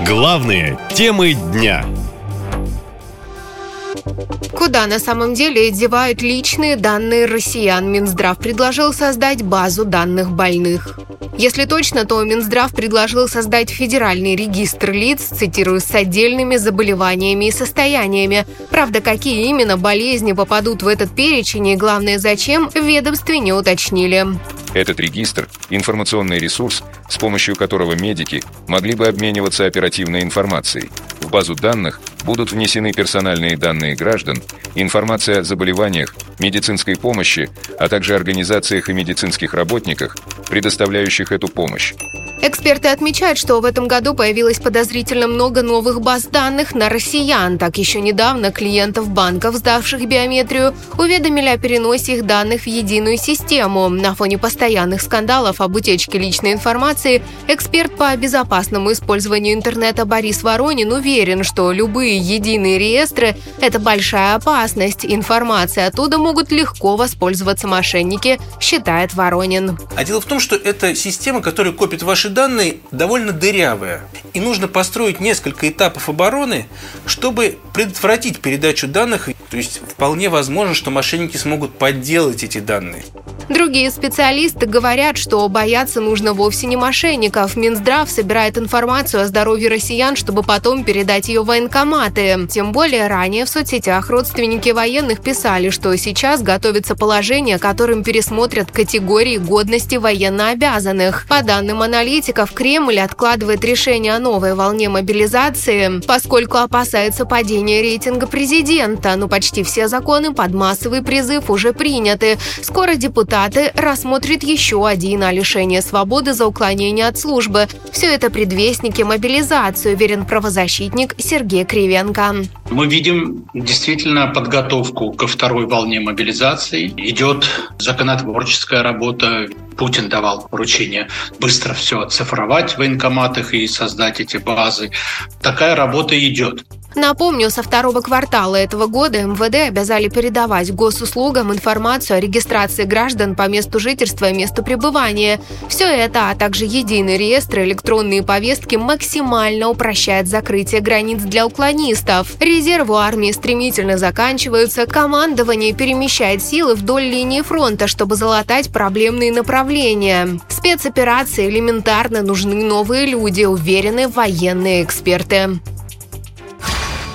Главные темы дня. Куда на самом деле девают личные данные россиян? Минздрав предложил создать базу данных больных. Если точно, то Минздрав предложил создать федеральный регистр лиц, цитирую, с отдельными заболеваниями и состояниями. Правда, какие именно болезни попадут в этот перечень и, главное, зачем, в ведомстве не уточнили. Этот регистр – информационный ресурс, с помощью которого медики могли бы обмениваться оперативной информацией. В базу данных будут внесены персональные данные граждан, информация о заболеваниях, медицинской помощи, а также организациях и медицинских работниках, предоставляющих эту помощь. Эксперты отмечают, что в этом году появилось подозрительно много новых баз данных на россиян. Так еще недавно клиентов банков, сдавших биометрию, уведомили о переносе их данных в единую систему. На фоне постоянных скандалов об утечке личной информации эксперт по безопасному использованию интернета Борис Воронин уверен, что любые единые реестры – это большая опасность. Информация оттуда могут легко воспользоваться мошенники, считает Воронин. А дело в том, что это система, которая копит ваши данные довольно дырявая. И нужно построить несколько этапов обороны, чтобы предотвратить передачу данных. То есть вполне возможно, что мошенники смогут подделать эти данные. Другие специалисты говорят, что бояться нужно вовсе не мошенников. Минздрав собирает информацию о здоровье россиян, чтобы потом передать ее в военкоматы. Тем более ранее в соцсетях родственники военных писали, что сейчас готовится положение, которым пересмотрят категории годности военнообязанных. По данным аналитиков, Кремль откладывает решение о новой волне мобилизации, поскольку опасается падения рейтинга президента. Но почти все законы под массовый призыв уже приняты. Скоро депутаты рассмотрят еще один о лишении свободы за уклонение от службы. Все это предвестники мобилизации, уверен правозащитник Сергей Кривенко. Мы видим действительно подготовку ко второй волне мобилизации. Идет законотворческая работа. Путин давал поручение быстро все оцифровать в военкоматах и создать эти базы. Такая работа идет. Напомню, со второго квартала этого года МВД обязали передавать госуслугам информацию о регистрации граждан по месту жительства и месту пребывания. Все это, а также единый реестр электронные повестки максимально упрощает закрытие границ для уклонистов. Резервы армии стремительно заканчиваются, командование перемещает силы вдоль линии фронта, чтобы залатать проблемные направления. Спецоперации элементарно нужны новые люди, уверены военные эксперты.